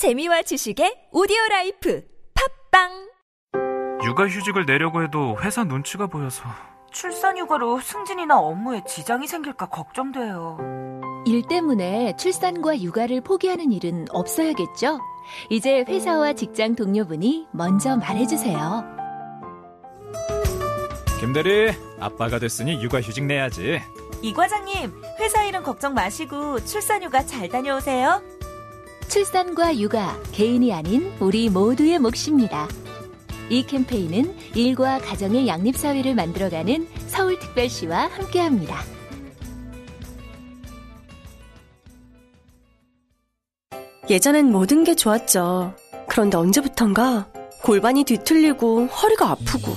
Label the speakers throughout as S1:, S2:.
S1: 재미와 지식의 오디오 라이프 팟빵
S2: 육아휴직을 내려고 해도 회사 눈치가 보여서
S3: 출산 휴가로 승진이나 업무에 지장이 생길까 걱정돼요.
S4: 일 때문에 출산과 육아를 포기하는 일은 없어야겠죠? 이제 회사와 직장 동료분이 먼저 말해주세요.
S5: 김대리, 아빠가 됐으니 육아휴직 내야지.
S3: 이 과장님, 회사 일은 걱정 마시고 출산휴가 잘 다녀오세요.
S4: 출산과 육아, 개인이 아닌 우리 모두의 몫입니다. 이 캠페인은 일과 가정의 양립사회를 만들어가는 서울특별시와 함께합니다.
S6: 예전엔 모든 게 좋았죠. 그런데 언제부턴가 골반이 뒤틀리고 허리가 아프고.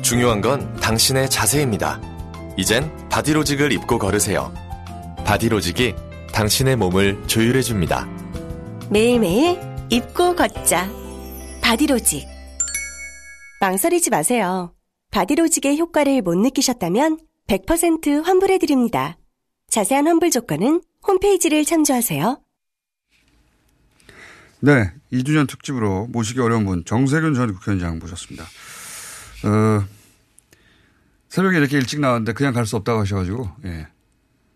S7: 중요한 건 당신의 자세입니다. 이젠 바디로직을 입고 걸으세요. 바디로직이 당신의 몸을 조율해줍니다.
S6: 매일매일 입고 걷자. 바디로직. 망설이지 마세요. 바디로직의 효과를 못 느끼셨다면 100% 환불해드립니다. 자세한 환불 조건은 홈페이지를 참조하세요.
S8: 네, 2주년 특집으로 모시기 어려운 분 정세균 전 국회의장 모셨습니다. 어, 새벽에 이렇게 일찍 나왔는데 그냥 갈 수 없다고 하셔가지고 예,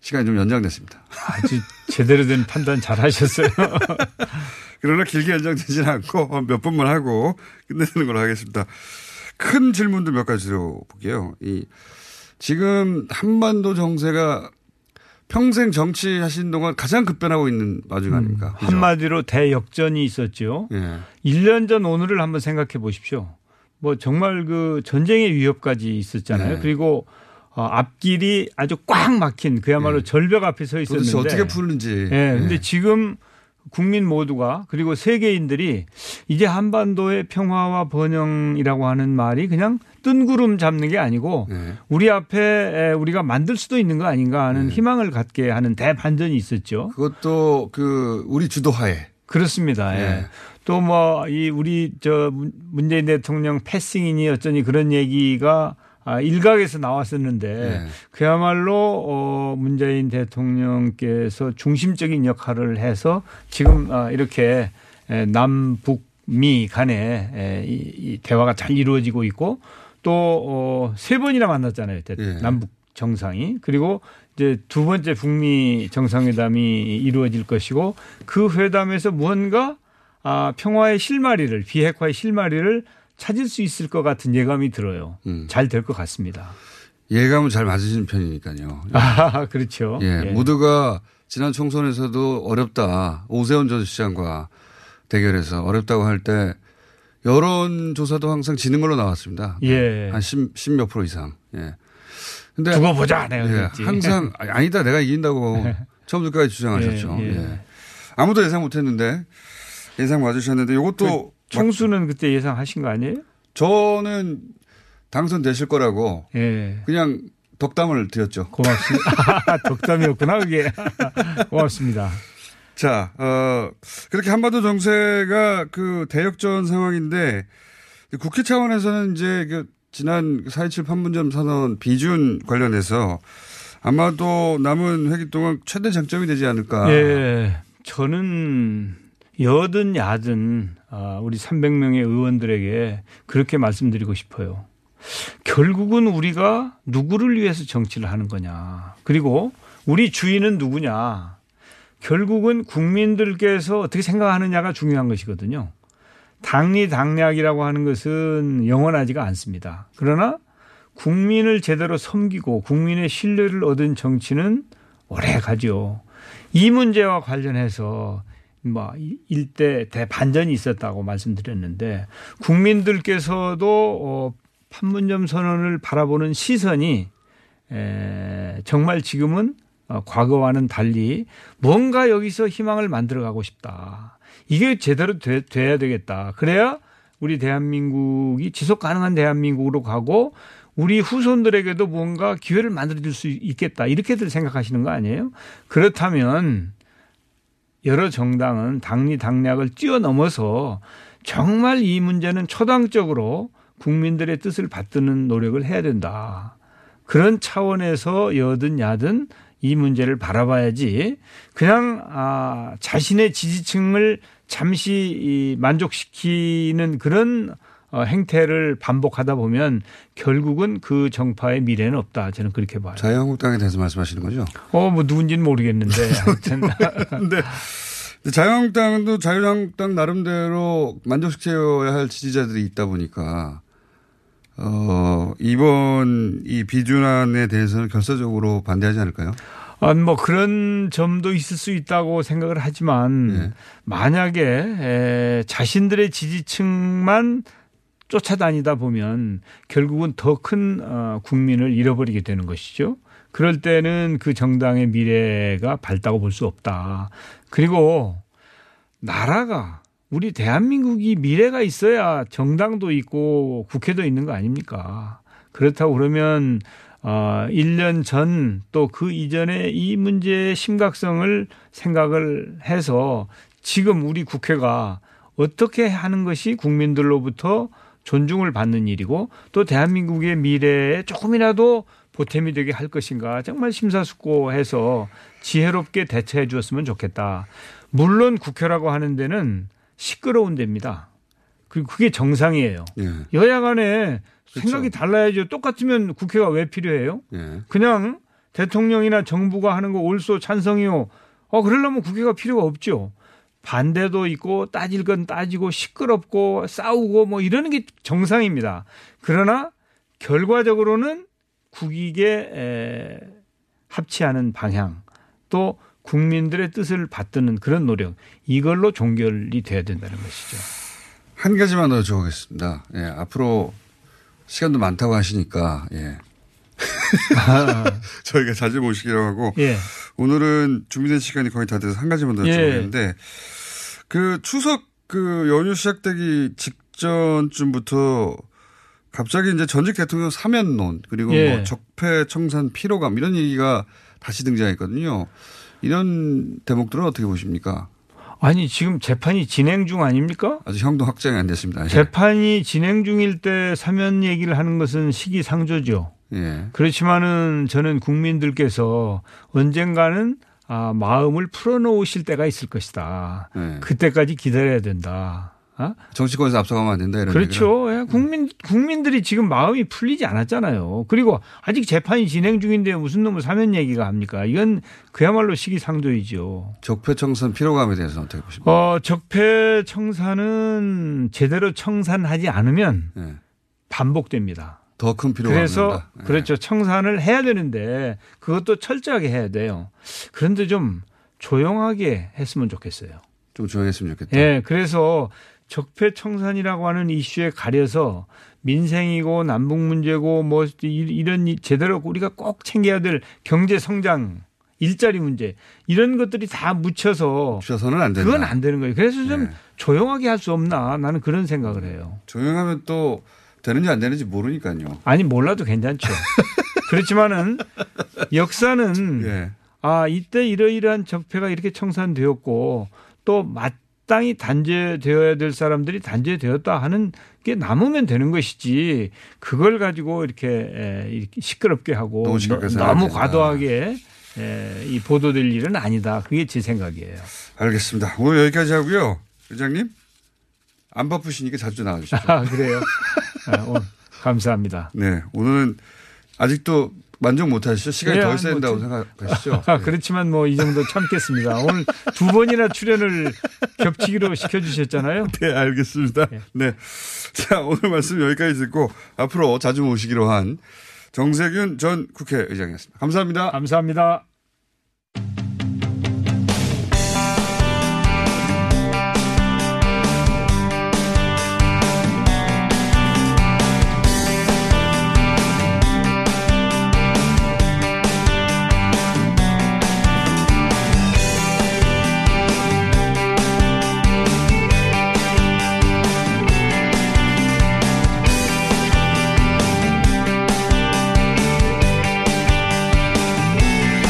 S8: 시간이 좀 연장됐습니다.
S9: 아주 제대로 된 판단 잘 하셨어요.
S8: 그러나 길게 연장되지는 않고 몇 분만 하고 끝내는 걸로 하겠습니다. 큰 질문들 몇 가지 드려볼게요. 이 지금 한반도 정세가 평생 정치하신 동안 가장 급변하고 있는 와중 아닙니까?
S9: 음, 한마디로 대역전이 있었죠.
S8: 예.
S9: 1년 전 오늘을 한번 생각해 보십시오. 뭐 정말 그 전쟁의 위협까지 있었잖아요.
S8: 네.
S9: 그리고 어, 앞길이 아주 꽉 막힌 그야말로
S8: 네.
S9: 절벽 앞에 서
S8: 도대체
S9: 있었는데
S8: 어떻게 푸는지.
S9: 예. 근데
S8: 예.
S9: 지금 국민 모두가 그리고 세계인들이 이제 한반도의 평화와 번영이라고 하는 말이 그냥 뜬구름 잡는 게 아니고
S8: 예.
S9: 우리 앞에 에, 우리가 만들 수도 있는 거 아닌가 하는
S8: 네.
S9: 희망을 갖게 하는 대반전이 있었죠.
S8: 그것도 그 우리 주도하에.
S9: 그렇습니다.
S8: 예.
S9: 예. 또뭐 이 우리 저 문- 문재인 대통령 패싱이니 어쩌니 그런 얘기가 아, 일각에서 나왔었는데
S8: 예.
S9: 그야말로 어 문재인 대통령께서 중심적인 역할을 해서 지금 아, 이렇게 에, 남북 미 간에 에, 이, 이 대화가 잘 이루어지고 있고 또세 번이나 만났잖아요. 대-
S8: 예.
S9: 남북 정상이 그리고 이제 두 번째 북미 정상회담이 이루어질 것이고 그 회담에서 무언가 아, 평화의 실마리를 비핵화의 실마리를 찾을 수 있을 것 같은 예감이 들어요.
S8: 음.
S9: 잘될 것 같습니다.
S8: 예감은 잘 맞으시는 편이니까요.
S9: 아, 그렇죠.
S8: 예,
S9: 예.
S8: 모두가 지난 총선에서도 어렵다. 오세훈 전 시장과 대결해서 어렵다고 할 때 여론조사도 항상 지는 걸로 나왔습니다.
S9: 예.
S8: 한 10, 10몇 프로 이상. 예. 근데
S9: 두고 보자. 내가
S8: 예. 항상 아니, 아니다 내가 이긴다고 처음부터까지 주장하셨죠.
S9: 예, 예.
S8: 예. 아무도 예상 못 했는데 예상 맞으셨는데 이것도
S9: 총수는 그때 예상하신 거 아니에요?
S8: 저는 당선되실 거라고
S9: 예.
S8: 그냥 덕담을 드렸죠.
S9: 고맙습니다. 덕담이었구나, 그게. 고맙습니다.
S8: 자, 어, 그렇게 한반도 정세가 그 대역전 상황인데 국회 차원에서는 이제 그 지난 4.27 판문점 선언 비준 관련해서 아마도 남은 회기 동안 최대 장점이 되지 않을까.
S9: 예. 저는 여든 야든 아, 우리 300명의 의원들에게 그렇게 말씀드리고 싶어요. 결국은 우리가 누구를 위해서 정치를 하는 거냐. 그리고 우리 주인은 누구냐. 결국은 국민들께서 어떻게 생각하느냐가 중요한 것이거든요. 당리 당략이라고 하는 것은 영원하지가 않습니다. 그러나 국민을 제대로 섬기고 국민의 신뢰를 얻은 정치는 오래 가죠. 이 문제와 관련해서 뭐 일대 대반전이 있었다고 말씀드렸는데 국민들께서도 어 판문점 선언을 바라보는 시선이 에 정말 지금은 어, 과거와는 달리 뭔가 여기서 희망을 만들어 가고 싶다. 이게 제대로 돼, 돼야 되겠다. 그래야 우리 대한민국이 지속 가능한 대한민국으로 가고 우리 후손들에게도 뭔가 기회를 만들어 줄 수 있겠다. 이렇게들 생각하시는 거 아니에요? 그렇다면 여러 정당은 당리 당략을 뛰어넘어서 정말 이 문제는 초당적으로 국민들의 뜻을 받드는 노력을 해야 된다. 그런 차원에서 여든 야든 이 문제를 바라봐야지 그냥 아 자신의 지지층을 잠시 이 만족시키는 그런 어, 행태를 반복하다 보면 결국은 그 정파의 미래는 없다. 저는 그렇게 봐요.
S8: 자유한국당에 대해서 말씀하시는 거죠?
S9: 어, 뭐 누군지는 모르겠는데. 하여튼
S8: 근데 자유한국당도 자유한국당 나름대로 만족시켜야 할 지지자들이 있다 보니까 어, 이번 이 비준안에 대해서는 결사적으로 반대하지 않을까요?
S9: 아, 뭐 그런 점도 있을 수 있다고 생각을 하지만
S8: 네.
S9: 만약에 에, 자신들의 지지층만 쫓아다니다 보면 결국은 더큰 어, 국민을 잃어버리게 되는 것이죠. 그럴 때는 그 정당의 미래가 밝다고 볼 수 없다. 그리고 나라가 우리 대한민국이 미래가 있어야 정당도 있고 국회도 있는 거 아닙니까? 그렇다고 그러면 어 1년 전 또 그 이전에 이 문제의 심각성을 생각을 해서 지금 우리 국회가 어떻게 하는 것이 국민들로부터 존중을 받는 일이고 또 대한민국의 미래에 조금이라도 보탬이 되게 할 것인가 정말 심사숙고해서 지혜롭게 대처해 주었으면 좋겠다. 물론 국회라고 하는 데는 시끄러운 데입니다. 그리고 그게 정상이에요.
S8: 예.
S9: 여야 간에 생각이
S8: 그렇죠.
S9: 달라야죠. 똑같으면 국회가 왜 필요해요?
S8: 예.
S9: 그냥 대통령이나 정부가 하는 거 옳소 찬성이요. 어, 그러려면 국회가 필요가 없죠. 반대도 있고 따질 건 따지고 시끄럽고 싸우고 뭐 이러는 게 정상입니다. 그러나 결과적으로는 국익에 에, 합치하는 방향 또 국민들의 뜻을 받드는 그런 노력 이걸로 종결이 돼야 된다는 것이죠.
S8: 한 가지만 더 여쭤보겠습니다. 예, 앞으로 시간도 많다고 하시니까, 예. 저희가 자주 모시기로 하고,
S9: 예.
S8: 오늘은 준비된 시간이 거의 다 돼서 한 가지만 더
S9: 예.
S8: 여쭤보겠는데, 그 추석 그 연휴 시작되기 직전쯤부터 갑자기 이제 전직 대통령 사면론, 그리고
S9: 예.
S8: 뭐 적폐 청산 피로감 이런 얘기가 다시 등장했거든요. 이런 대목들은 어떻게 보십니까?
S9: 아니 지금 재판이 진행 중 아닙니까?
S8: 아직 형도 확정이 안 됐습니다. 예.
S9: 재판이 진행 중일 때 사면 얘기를 하는 것은 시기상조죠.
S8: 예.
S9: 그렇지만은 저는 국민들께서 언젠가는 아, 마음을 풀어놓으실 때가 있을 것이다.
S8: 예.
S9: 그때까지 기다려야 된다. 어?
S8: 정치권에서 앞서가면 안 된다 이런
S9: 그렇죠. 예, 국민 국민들이 지금 마음이 풀리지 않았잖아요. 그리고 아직 재판이 진행 중인데 무슨 놈의 사면 얘기가 합니까? 이건 그야말로 시기상조이죠.
S8: 적폐 청산 피로감에 대해서는 어떻게 보십니까?
S9: 어, 적폐 청산은 제대로 청산하지 않으면
S8: 예.
S9: 반복됩니다.
S8: 더큰 피로감이
S9: 그래서.
S8: 예.
S9: 그렇죠. 청산을 해야 되는데 그것도 철저하게 해야 돼요. 그런데 좀 조용하게 했으면 좋겠어요.
S8: 좀 조용했으면 좋겠다.
S9: 예. 그래서 적폐 청산이라고 하는 이슈에 가려서 민생이고 남북 문제고 뭐 이- 이런 이- 제대로 우리가 꼭 챙겨야 될 경제 성장 일자리 문제 이런 것들이 다 묻혀서
S8: 주셔서는 안 된다.
S9: 그건 안 되는 거예요. 그래서 좀
S8: 네.
S9: 조용하게 할 수 없나 나는 그런 생각을 해요.
S8: 조용하면 또 되는지 안 되는지 모르니까요.
S9: 아니 몰라도 괜찮죠. 그렇지만은 역사는
S8: 예.
S9: 아 이때 이러이러한 적폐가 이렇게 청산되었고 또 마땅히 단죄되어야 될 사람들이 단죄되었다 하는 게 남으면 되는 것이지 그걸 가지고 이렇게, 시끄럽게 하고
S8: 너무
S9: 너무
S8: 않는다.
S9: 과도하게 에, 이 보도될 일은 아니다. 그게 제 생각이에요.
S8: 알겠습니다. 오늘 여기까지 하고요. 의장님 안 바쁘시니까 자주 나와주시죠.
S9: 아 그래요. 아, 오늘 감사합니다.
S8: 네, 오늘은 아직도 만족 못 하시죠? 시간이
S9: 예,
S8: 더
S9: 아니,
S8: 있어야 된다고
S9: 뭐
S8: 생각하시죠?
S9: 아, 그렇지만 뭐 이 정도 참겠습니다. 오늘 두 번이나 출연을 겹치기로 시켜주셨잖아요.
S8: 네, 알겠습니다. 네. 자, 오늘 말씀 여기까지 듣고 앞으로 자주 모시기로 한 정세균 전 국회의장이었습니다. 감사합니다.
S9: 감사합니다.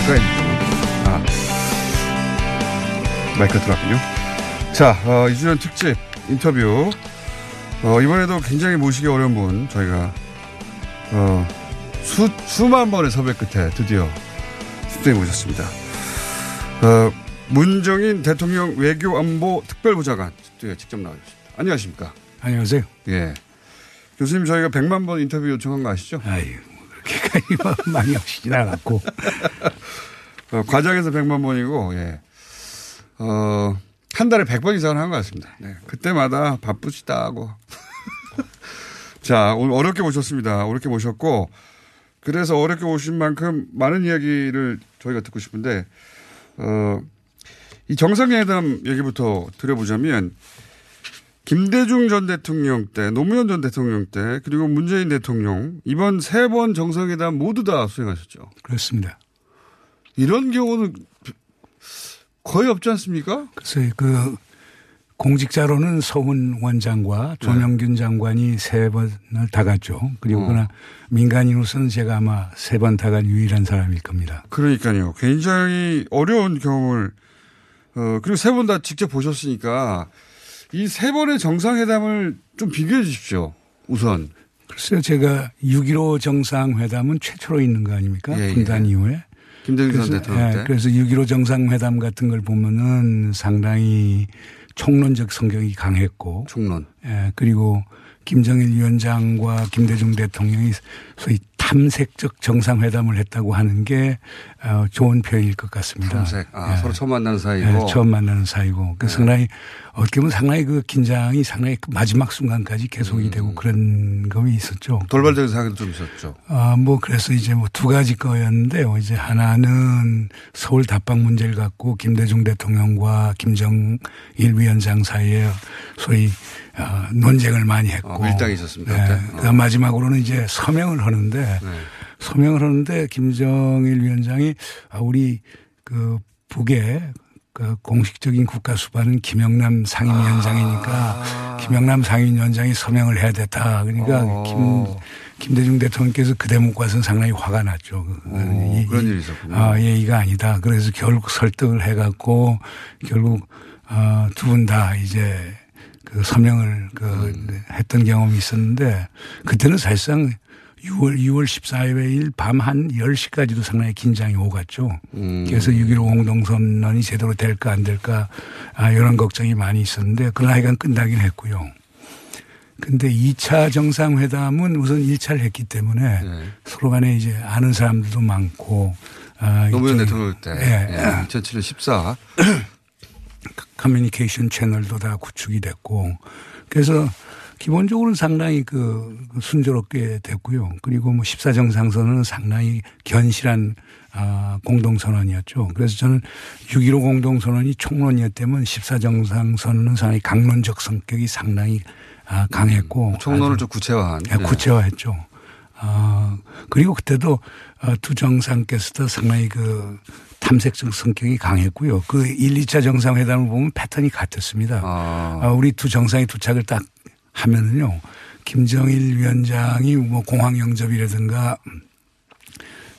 S8: 그래. 아. 마이크 들어왔군요. 자, 어, 2주년 특집 인터뷰. 어, 이번에도 굉장히 모시기 어려운 분, 저희가, 어, 수, 수만 번의 섭외 끝에 드디어 특수대 모셨습니다. 어, 문정인 대통령 외교안보 특별보좌관 직접 나와주셨습니다. 안녕하십니까?
S10: 안녕하세요.
S8: 예. 교수님 저희가 100만 번 인터뷰 요청한 거 아시죠?
S10: 아유, 뭐 그렇게까지 많이 않았고.
S8: 어, 과장에서 100만 번이고, 예. 어, 한 달에 100번 이상을 한 것 같습니다. 네. 그때마다 바쁘시다 하고. 자, 오늘 어렵게 모셨습니다. 어렵게 모셨고, 그래서 어렵게 오신 만큼 많은 이야기를 저희가 듣고 싶은데, 어, 이 정상회담 얘기부터 드려보자면, 김대중 전 대통령 때, 노무현 전 대통령 때, 그리고 문재인 대통령, 이번 세 번 정상회담 모두 다 수행하셨죠.
S10: 그렇습니다.
S8: 이런 경우는 거의 없지 않습니까?
S10: 글쎄, 그, 공직자로는 서훈 원장과 조명균
S8: 네.
S10: 장관이 세 번을 다 갔죠. 그리고
S8: 어.
S10: 그러나 민간인으로서는 제가 아마 세 번 다 간 유일한 사람일 겁니다.
S8: 그러니까요. 굉장히 어려운 경험을, 어, 그리고 세 번 다 직접 보셨으니까 이 세 번의 정상회담을 좀 비교해 주십시오. 우선.
S10: 글쎄요, 제가 6.15 정상회담은 최초로 있는 거 아닙니까?
S8: 예, 예.
S10: 분단 이후에.
S8: 김대중 전
S10: 그래서,
S8: 대통령
S10: 예,
S8: 때.
S10: 그래서 6.15 정상회담 같은 걸 보면은 상당히 총론적 성격이 강했고.
S8: 총론.
S10: 예, 그리고 김정일 위원장과 김대중 대통령이 소위 탐색적 정상회담을 했다고 하는 게 어, 좋은 표현일 것 같습니다.
S8: 탐색. 아,
S10: 예.
S8: 서로 처음 만나는 사이고.
S10: 예, 처음 만나는 사이고. 그
S8: 네.
S10: 상당히 어떻게 보면 상당히 그 긴장이 상당히 그 마지막 순간까지 계속이 되고 그런 점이 있었죠.
S8: 음. 돌발적인 사항도 좀 있었죠.
S10: 아, 뭐 그래서 이제 뭐 두 가지 거였는데요. 이제 하나는 서울 답방 문제를 갖고 김대중 대통령과 김정일 위원장 사이에 소위 어, 논쟁을 많이 했고.
S8: 아, 밀당이 있었습니다,
S10: 네. 그다음 마지막으로는 이제 서명을 하는데
S8: 네.
S10: 서명을 하는데 김정일 위원장이 아, 우리 그 북의 그 공식적인 국가 수반은 김영남 상임위원장이니까
S8: 아.
S10: 김영남 상임위원장이 서명을 해야 됐다. 그러니까
S8: 어.
S10: 김 김대중 대통령께서 그 대목과는 상당히 화가 났죠. 그-
S8: 어,
S10: 이-
S8: 그런
S10: 이-
S8: 일이 있었군요.
S10: 아, 예, 이가 아니다. 그래서 결국 설득을 해갖고 결국 어, 두 분 다 이제 그 서명을 그
S8: 음.
S10: 했던 경험이 있었는데 그때는 사실상 6월 6월 14일 밤 한 10시까지도 상당히 긴장이 오갔죠.
S8: 음.
S10: 그래서 6.15 공동선언이 제대로 될까 안 될까 아, 이런 걱정이 많이 있었는데 그러나 하여간 끝나긴 했고요. 근데 2차 정상회담은 우선 1차를 했기 때문에
S8: 네.
S10: 서로 간에 이제 아는 사람들도 많고 아,
S8: 노무현 대통령 때.
S10: 예.
S8: 예. 2007년 14.
S10: 커뮤니케이션 채널도 다 구축이 됐고 그래서 기본적으로는 상당히 그 순조롭게 됐고요. 그리고 뭐 14정상선언은 상당히 견실한 아, 공동선언이었죠. 그래서 저는 6.15 공동선언이 총론이었다면 14정상선언은 상당히 강론적 성격이 상당히 아, 강했고.
S8: 총론을
S10: 아주
S8: 좀 구체화한.
S10: 예, 구체화했죠. 아, 그리고 그때도 어, 두 정상께서도 상당히 그 탐색적 성격이 강했고요. 그 1, 2차 정상회담을 보면 패턴이 같았습니다.
S8: 아.
S10: 아, 우리 두 정상이 도착을 딱 하면은요. 김정일 위원장이 뭐 공항 영접이라든가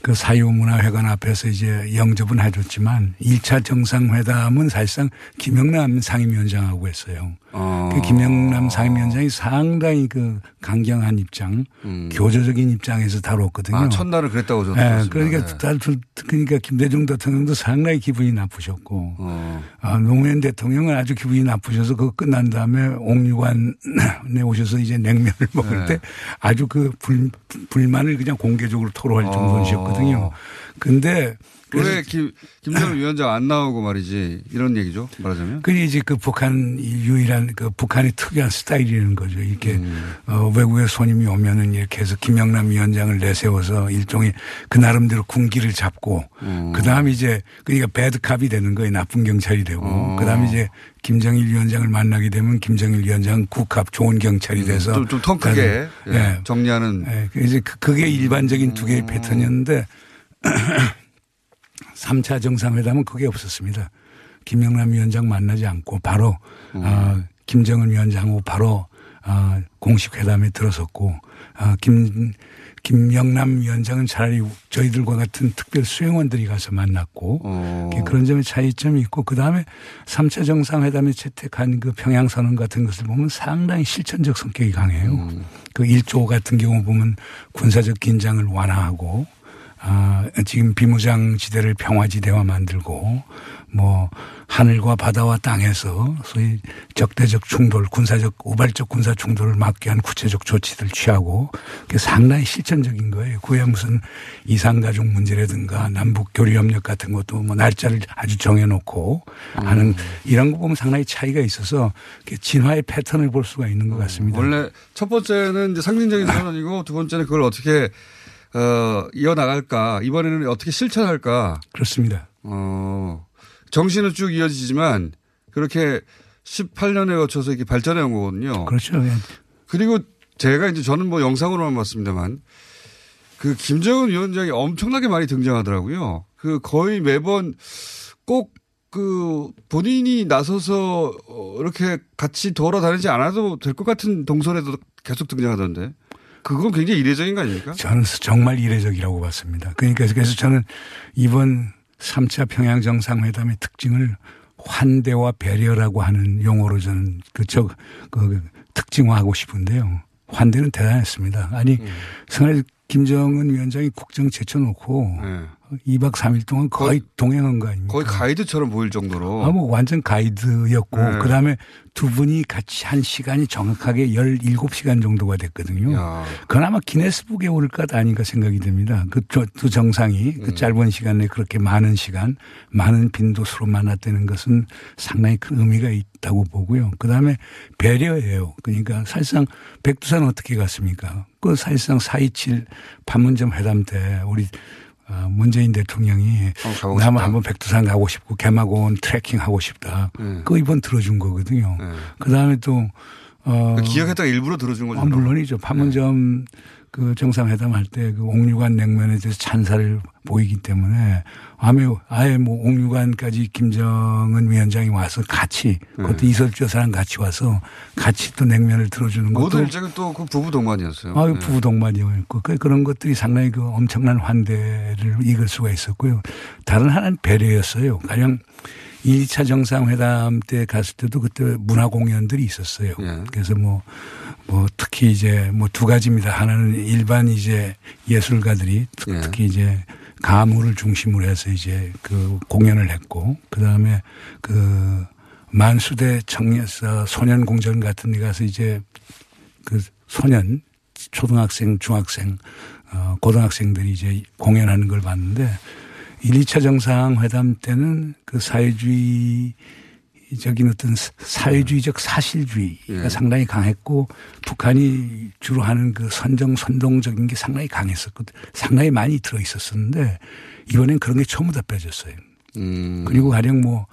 S10: 그 사유문화회관 앞에서 이제 영접은 해줬지만 1차 정상회담은 사실상 김영남 상임위원장하고 했어요.
S8: 어.
S10: 그 김영남 상임위원장이 상당히 그 강경한 입장, 교조적인 입장에서 다뤘거든요.
S8: 음. 아, 첫날을 그랬다고 저도
S10: 네,
S8: 들었습니다.
S10: 그러니까,
S8: 네.
S10: 그러니까 김대중 대통령도 상당히 기분이 나쁘셨고,
S8: 어.
S10: 아, 노무현 대통령은 아주 기분이 나쁘셔서 그거 끝난 다음에 옥류관에 오셔서 이제 냉면을 먹을
S8: 네.
S10: 때 아주 그 불, 불만을 그냥 공개적으로 토로할 정도셨 거든요. 근데
S8: 왜 김, 김정일 위원장 안 나오고 말이지 이런 얘기죠 말하자면
S10: 그게 이제 그 북한 유일한 그 북한의 특이한 스타일이라는 거죠. 이렇게 어, 외국의 손님이 오면은 이렇게 해서 김영남 위원장을 내세워서 일종의 그 나름대로 군기를 잡고 그 다음에 이제 그러니까 배드캅이 되는 거예요. 나쁜 경찰이 되고
S8: 어.
S10: 그 다음에 이제 김정일 위원장을 만나게 되면 김정일 위원장은 국합 좋은 경찰이 돼서
S8: 좀, 좀통 크게
S10: 예.
S8: 예, 정리하는
S10: 예, 그 이제 그- 그게 일반적인 두 개의 패턴이었는데 3차 정상회담은 그게 없었습니다. 김영남 위원장 만나지 않고 바로 어, 김정은 위원장하고 바로 어, 공식 회담에 들어섰고 어, 김 김영남 위원장은 차라리 저희들과 같은 특별 수행원들이 가서 만났고
S8: 어.
S10: 그런 점에 차이점이 있고 그 다음에 3차 정상회담에 채택한 그 평양선언 같은 것을 보면 상당히 실천적 성격이 강해요. 그 1조 같은 경우 보면 군사적 긴장을 완화하고 아, 지금 비무장 지대를 평화지대화 만들고 뭐 하늘과 바다와 땅에서 소위 적대적 충돌, 군사적 우발적 군사 충돌을 막기 위한 구체적 조치들 취하고 그게 상당히 실천적인 거예요. 그에 무슨 이상가족 문제라든가 남북 교류 협력 같은 것도 뭐 날짜를 아주 정해놓고 하는 이런 거 보면 상당히 차이가 있어서 진화의 패턴을 볼 수가 있는 것 같습니다.
S8: 원래 첫 번째는 이제 상징적인 선언이고 두 번째는 그걸 어떻게 어, 이어나갈까 이번에는 어떻게 실천할까
S10: 그렇습니다.
S8: 어, 정신은 쭉 이어지지만 그렇게 18년에 거쳐서 이렇게 발전해 온 거거든요.
S10: 그렇죠. 예.
S8: 그리고 제가 이제 저는 뭐 영상으로만 봤습니다만 그 김정은 위원장이 엄청나게 많이 등장하더라고요. 그 거의 매번 꼭 그 본인이 나서서 어, 이렇게 같이 돌아다니지 않아도 될 것 같은 동선에도 계속 등장하던데 그건 굉장히 이례적인 거 아닙니까?
S10: 저는 정말 이례적이라고 봤습니다. 그러니까 그래서 저는 이번 3차 평양 정상회담의 특징을 환대와 배려라고 하는 용어로 저는 그저 그 특징화하고 싶은데요. 환대는 대단했습니다. 아니
S8: 음.
S10: 생활 김정은 위원장이 국정 제쳐놓고
S8: 네.
S10: 2박 3일 동안 거의 동행한 거 아닙니까?
S8: 거의 가이드처럼 보일 정도로.
S10: 아, 뭐 완전 가이드였고
S8: 네.
S10: 그 다음에 두 분이 같이 한 시간이 정확하게 17시간 정도가 됐거든요.
S8: 야.
S10: 그나마 기네스북에 오를 것 아닌가 생각이 듭니다. 그 두 정상이
S8: 음.
S10: 그 짧은 시간에 그렇게 많은 시간, 많은 빈도수로 만났다는 것은 상당히 큰 의미가 있다고 보고요. 그 다음에 배려예요. 그러니까 사실상 백두산 어떻게 갔습니까? 그 사실상 4.27 판문점 회담 때 우리 아, 문재인 대통령이 나만
S8: 싶다.
S10: 한번 백두산 가고 싶고 개마고원 트레킹 하고 싶다.
S8: 네.
S10: 그거 이번 들어준 거거든요. 그 다음에 또 어,
S8: 기억했다가 일부러 들어준 거죠.
S10: 아, 물론이죠. 판문점 그 정상회담 할 때 그 옥류관 냉면에 대해서 찬사를 보이기 때문에 아예, 아예 뭐 옥류관까지 김정은 위원장이 와서 같이 그것도 이설주 여사랑 같이 와서 같이 또 냉면을 들어주는 것도
S8: 모든 일정이 또 그 부부 동반이었어요.
S10: 아,
S8: 네.
S10: 부부 동반이었고 그- 그런 것들이 상당히 그 엄청난 환대를 이끌 수가 있었고요. 다른 하나는 배려였어요. 가령 2차 정상회담 때 갔을 때도 그때 문화 공연들이 있었어요.
S8: 예.
S10: 그래서 뭐, 뭐 특히 이제 뭐 두 가지입니다. 하나는 일반 이제 예술가들이 특-
S8: 예.
S10: 특히 이제 가무를 중심으로 해서 이제 그 공연을 했고 그 다음에 그 만수대 청년서 소년 공전 같은 데 가서 이제 그 소년 초등학생, 중학생, 어, 고등학생들이 이제 공연하는 걸 봤는데 1, 2차 정상회담 때는 그 사회주의 적인 어떤 사회주의적 사실주의가
S8: 예.
S10: 상당히 강했고 북한이 주로 하는 그 선정 선동적인 게 상당히 강했었거든. 상당히 많이 들어 있었었는데 이번엔 그런 게 전부 다 빼졌어요.
S8: 음.
S10: 그리고 가령 뭐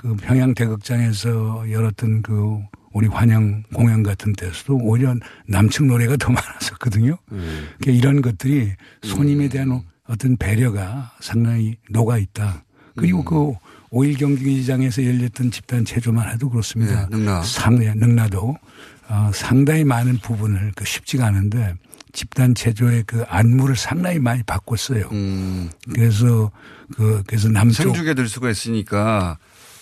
S10: 그 평양 대극장에서 열었던 그 우리 환영 공연 같은 데서도 오히려 남측 노래가 더 많았었거든요.
S8: 음.
S10: 그러니까 이런 것들이 손님에 대한 어떤 배려가 상당히 녹아 있다. 그리고
S8: 음.
S10: 그 5일 경기장에서 열렸던 집단 체조만 해도 그렇습니다.
S8: 네, 능라.
S10: 상당히 능라도 어, 상당히 많은 부분을 그 쉽지가 않은데 집단 체조의 그 안무를 상당히 많이 바꿨어요.
S8: 음.
S10: 그래서 그 그래서 남쪽
S8: 생중계 될 수가 있으니까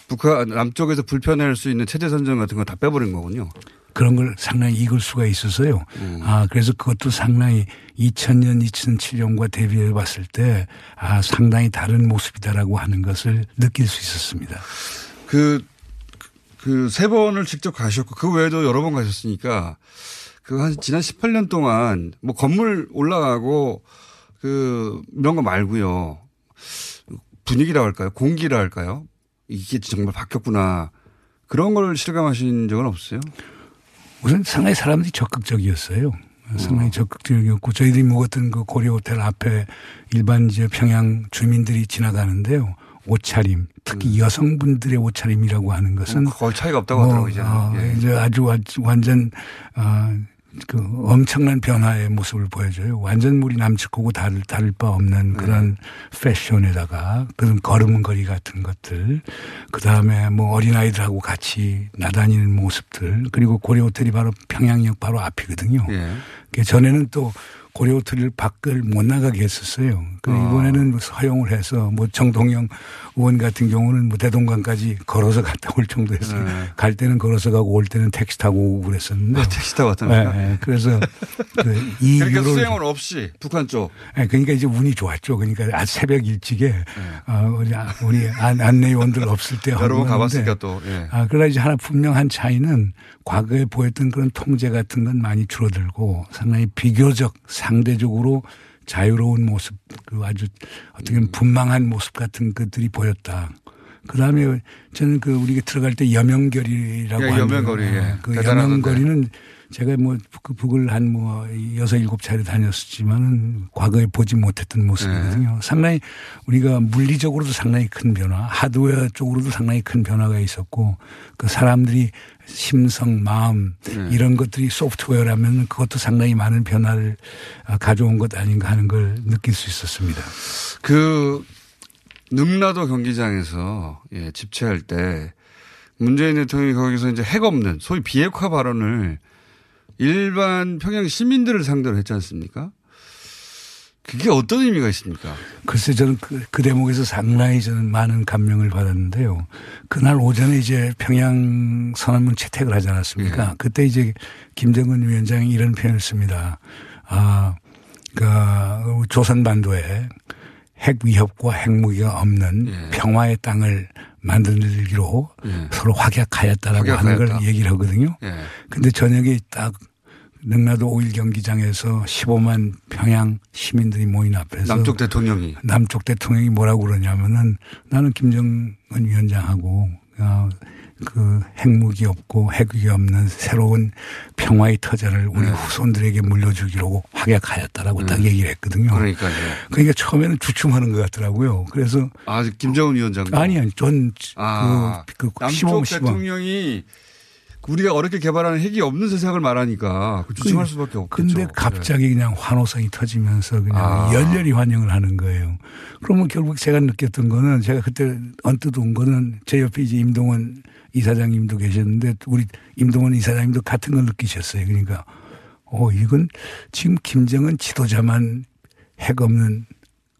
S8: 북한 남쪽에서 불편할 수 있는 체제 선정 같은 거 다 빼버린 거군요.
S10: 그런 걸 상당히 익을 수가 있어서요. 아, 그래서 그것도 상당히 2000년, 2007년과 대비해 봤을 때 아, 상당히 다른 모습이다라고 하는 것을 느낄 수 있었습니다.
S8: 그, 그 세 번을 직접 가셨고 그 외에도 여러 번 가셨으니까 그 한 지난 18년 동안 뭐 건물 올라가고 그 이런 거 말고요. 분위기라 할까요? 공기라 할까요? 이게 정말 바뀌었구나. 그런 걸 실감하신 적은 없어요?
S10: 우선 상당히 사람들이 적극적이었어요. 상당히 적극적이었고 저희들이 묵었던 그 고려 호텔 앞에 일반 이제 평양 주민들이 지나가는데요. 옷차림, 특히 여성분들의 옷차림이라고 하는 것은
S8: 거의 차이가 없다고
S10: 뭐,
S8: 하더라고요. 이제는.
S10: 어,
S8: 예.
S10: 이제 아주 완- 완전 어, 그 엄청난 변화의 모습을 보여줘요. 완전 우리 남측하고 다를 다를 바 없는 그런 패션에다가 그런 걸음걸이 같은 것들, 그 다음에 뭐 어린 아이들하고 같이 나다니는 모습들, 그리고 고려 호텔이 바로 평양역 바로 앞이거든요.
S8: 예.
S10: 그 전에는 또 고려호텔 밖을 못 나가게 했었어요. 그
S8: 어.
S10: 이번에는 뭐 허용을 해서 뭐 정동영 의원 같은 경우는 뭐 대동강까지 걸어서 갔다 올 정도였어요.
S8: 네.
S10: 갈 때는 걸어서 가고 올 때는 택시 타고 오고 그랬었는데.
S8: 택시 타고 왔답니까?
S10: 네, 네. 그래서 그이
S8: 그러니까
S10: 유로를
S8: 수행은 없이 북한 쪽.
S10: 네, 그러니까 이제 운이 좋았죠. 그러니까 아 새벽 일찍에
S8: 네.
S10: 어, 우리 아- 우리 안, 안내위원들 없을 때
S8: 여러 번 가봤으니까 또. 예.
S10: 아, 그러나 이제 하나 분명한 차이는 과거에 보였던 그런 통제 같은 건 많이 줄어들고 상당히 비교적 상대적으로 자유로운 모습, 그 아주 어떻게 보면 분망한 모습 같은 것들이 보였다. 그 다음에 저는 그 우리가 들어갈 때 여명거리라고
S8: 예,
S10: 하는
S8: 여명거리, 예.
S10: 그
S8: 대단하던데.
S10: 여명거리는 제가 뭐 그 북을 한 뭐 여섯 일곱 차례 다녔었지만은 과거에 보지 못했던 모습이거든요.
S8: 네.
S10: 상당히 우리가 물리적으로도 상당히 큰 변화, 하드웨어 쪽으로도 상당히 큰 변화가 있었고 그 사람들이 심성, 마음
S8: 네.
S10: 이런 것들이 소프트웨어라면 그것도 상당히 많은 변화를 아, 가져온 것 아닌가 하는 걸 느낄 수 있었습니다.
S8: 그 능라도 경기장에서 예, 집회할 때 문재인 대통령이 거기서 이제 핵 없는 소위 비핵화 발언을 일반 평양 시민들을 상대로 했지 않습니까? 그게 어떤 의미가 있습니까?
S10: 글쎄 저는 그, 그 대목에서 상당히 저는 많은 감명을 받았는데요. 그날 오전에 이제 평양 선언문 채택을 하지 않았습니까? 그때 이제 김정은 위원장이 이런 표현을 씁니다. 아, 그 조선반도에 핵 위협과 핵무기가 없는 평화의 땅을 만들기로
S8: 예.
S10: 서로 확약하였다라고 하는 걸
S8: 확약하였다.
S10: 얘기를 하거든요.
S8: 예.
S10: 근데 저녁에 딱 능라도 5일 경기장에서 15만 평양 시민들이 모인 앞에서
S8: 남쪽 대통령이
S10: 남쪽 대통령이 뭐라고 그러냐면은 나는 김정은 위원장하고 어, 그 핵무기 없고 핵이 없는 새로운 평화의 터전을 우리
S8: 네.
S10: 후손들에게 물려주기로 확약하였다라고 딱 얘기를 했거든요.
S8: 그러니까요.
S10: 그러니까 처음에는 주춤하는 것 같더라고요. 그래서
S8: 아, 김정은 위원장.
S10: 아니 아니 전그
S8: 아,
S10: 그, 그
S8: 남쪽
S10: 시범 시범
S8: 대통령이 우리가 어렵게 개발하는 핵이 없는 세상을 말하니까 그 주춤할 수밖에 없겠죠.
S10: 근데 갑자기 그냥 환호성이 터지면서 그냥
S8: 아.
S10: 열렬히 환영을 하는 거예요. 그러면 결국 제가 느꼈던 거는 제가 그때 언뜻 온 거는 제 옆에 이제 임동원 이사장님도 계셨는데 우리 임동원 이사장님도 같은 걸 느끼셨어요. 그러니까 어 이건 지금 김정은 지도자만 핵 없는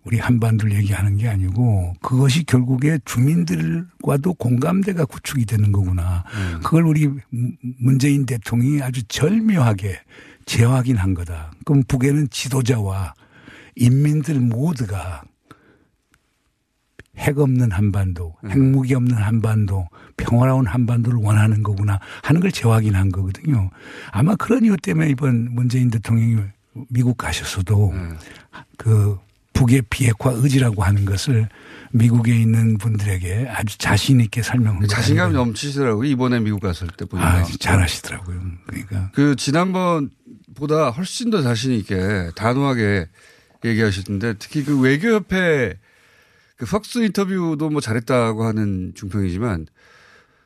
S10: 우리 한반도를 얘기하는 게 아니고 그것이 결국에 주민들과도 공감대가 구축이 되는 거구나. 그걸 우리 문재인 대통령이 아주 절묘하게 재확인한 거다. 그럼 북에는 지도자와 인민들 모두가 핵 없는 한반도, 핵무기 없는 한반도, 평화로운 한반도를 원하는 거구나 하는 걸 재확인한 거거든요. 아마 그런 이유 때문에 이번 문재인 대통령이 미국 가셔서도 그 북의 비핵화 의지라고 하는 것을 미국에 있는 분들에게 아주 자신 있게 설명을
S8: 자신감이 넘치시더라고요. 이번에 미국 갔을 때 보니까.
S10: 아, 잘하시더라고요. 그러니까
S8: 그 지난번보다 훨씬 더 자신 있게 단호하게 얘기하시던데 특히 그 외교협회 그 퍽스 인터뷰도 뭐 잘했다고 하는 중평이지만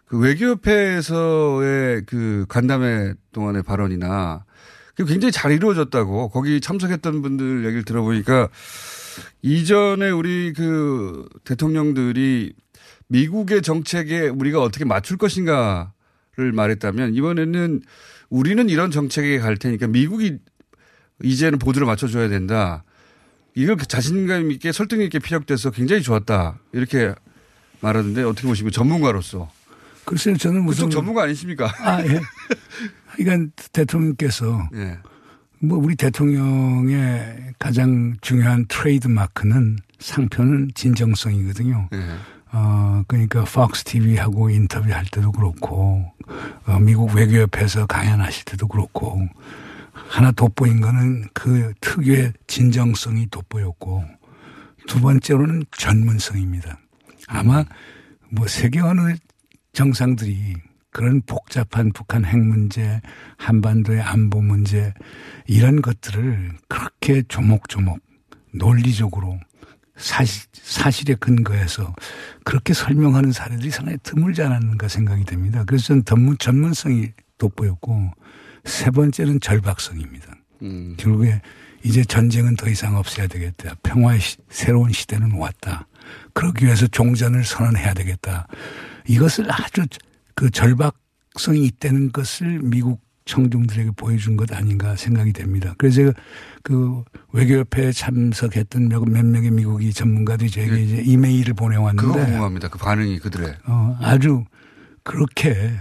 S8: 그 외교협회에서의 그 간담회 동안의 발언이나 그 굉장히 잘 이루어졌다고 거기 참석했던 분들 얘기를 들어보니까 이전에 우리 그 대통령들이 미국의 정책에 우리가 어떻게 맞출 것인가를 말했다면 이번에는 우리는 이런 정책에 갈 테니까 미국이 이제는 보조를 맞춰줘야 된다. 이걸 자신감 있게 설득 있게 피력돼서 굉장히 좋았다. 이렇게 말하는데 어떻게 보시면 전문가로서.
S10: 글쎄요, 저는 무슨.
S8: 전문가 아니십니까?
S10: 아, 예. 그러니까 대통령께서
S8: 예.
S10: 뭐 우리 대통령의 가장 중요한 트레이드 마크는 상표는 진정성이거든요.
S8: 예.
S10: 어, 그러니까 폭스 TV하고 인터뷰할 때도 그렇고, 어, 미국 외교협회에서 강연하실 때도 그렇고, 하나 돋보인 거는 그 특유의 진정성이 돋보였고, 두 번째로는 전문성입니다. 아마 뭐 세계 어느 정상들이 그런 복잡한 북한 핵 문제, 한반도의 안보 문제, 이런 것들을 그렇게 조목조목 논리적으로 사실, 사실에 근거해서 그렇게 설명하는 사례들이 상당히 드물지 않았는가 생각이 됩니다. 그래서 저는 전문, 전문성이 돋보였고 세 번째는 절박성입니다.
S8: 음.
S10: 결국에 이제 전쟁은 더 이상 없어야 되겠다. 평화의 시, 새로운 시대는 왔다. 그러기 위해서 종전을 선언해야 되겠다. 이것을 아주 그 절박성이 있다는 것을 미국 청중들에게 보여준 것 아닌가 생각이 됩니다. 그래서 제가 그 외교협회에 참석했던 몇, 몇 명의 미국이 전문가들이 저에게
S8: 네.
S10: 이제 이메일을 보내왔는데
S8: 그거 궁금합니다. 그 반응이 그들의.
S10: 어, 아주 그렇게